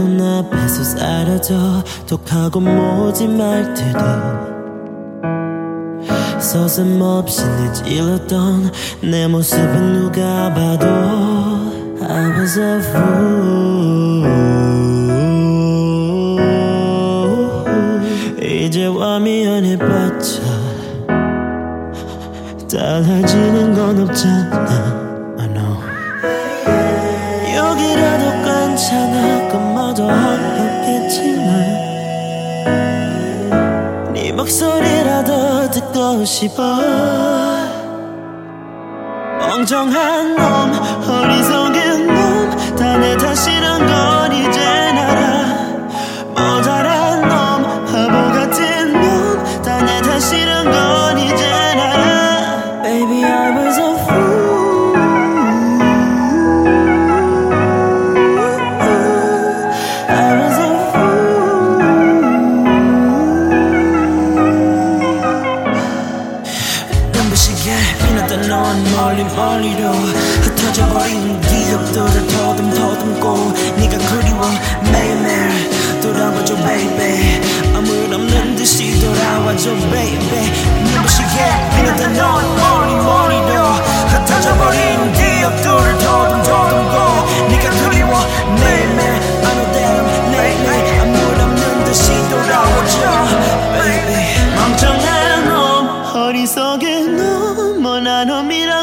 내 눈앞에서 사라져. 독하고 모진 말들도 서슴없이 내찔렀던 내 모습은 누가 봐도 I was a fool. 이제와 미안해 봤자 달라지는 건 없잖아 목소리라도 듣고 싶어. 엉정한 놈 어리석은 놈 다 내 탓이란 건 이제 알아 모자란 놈 바보 같은 놈 다 내 탓이란 건 이제 알아 Baby I'm 예, 이제 빛났던 넌 멀리 멀리로 흩어져버린 기억들을 더듬더듬고 네가 그리워 매일매일 돌아와줘 baby. 아무 없는 듯이 돌아와줘 baby. 눈부시게 빛났던 넌 멀리 멀리로 흩어져버린 기억들을 더듬더듬고 네가 그리워 매일매일 I know damn lately 아무 없는 듯이 돌아와줘 baby. 멍청한 놈 허리 속에 눈 no mira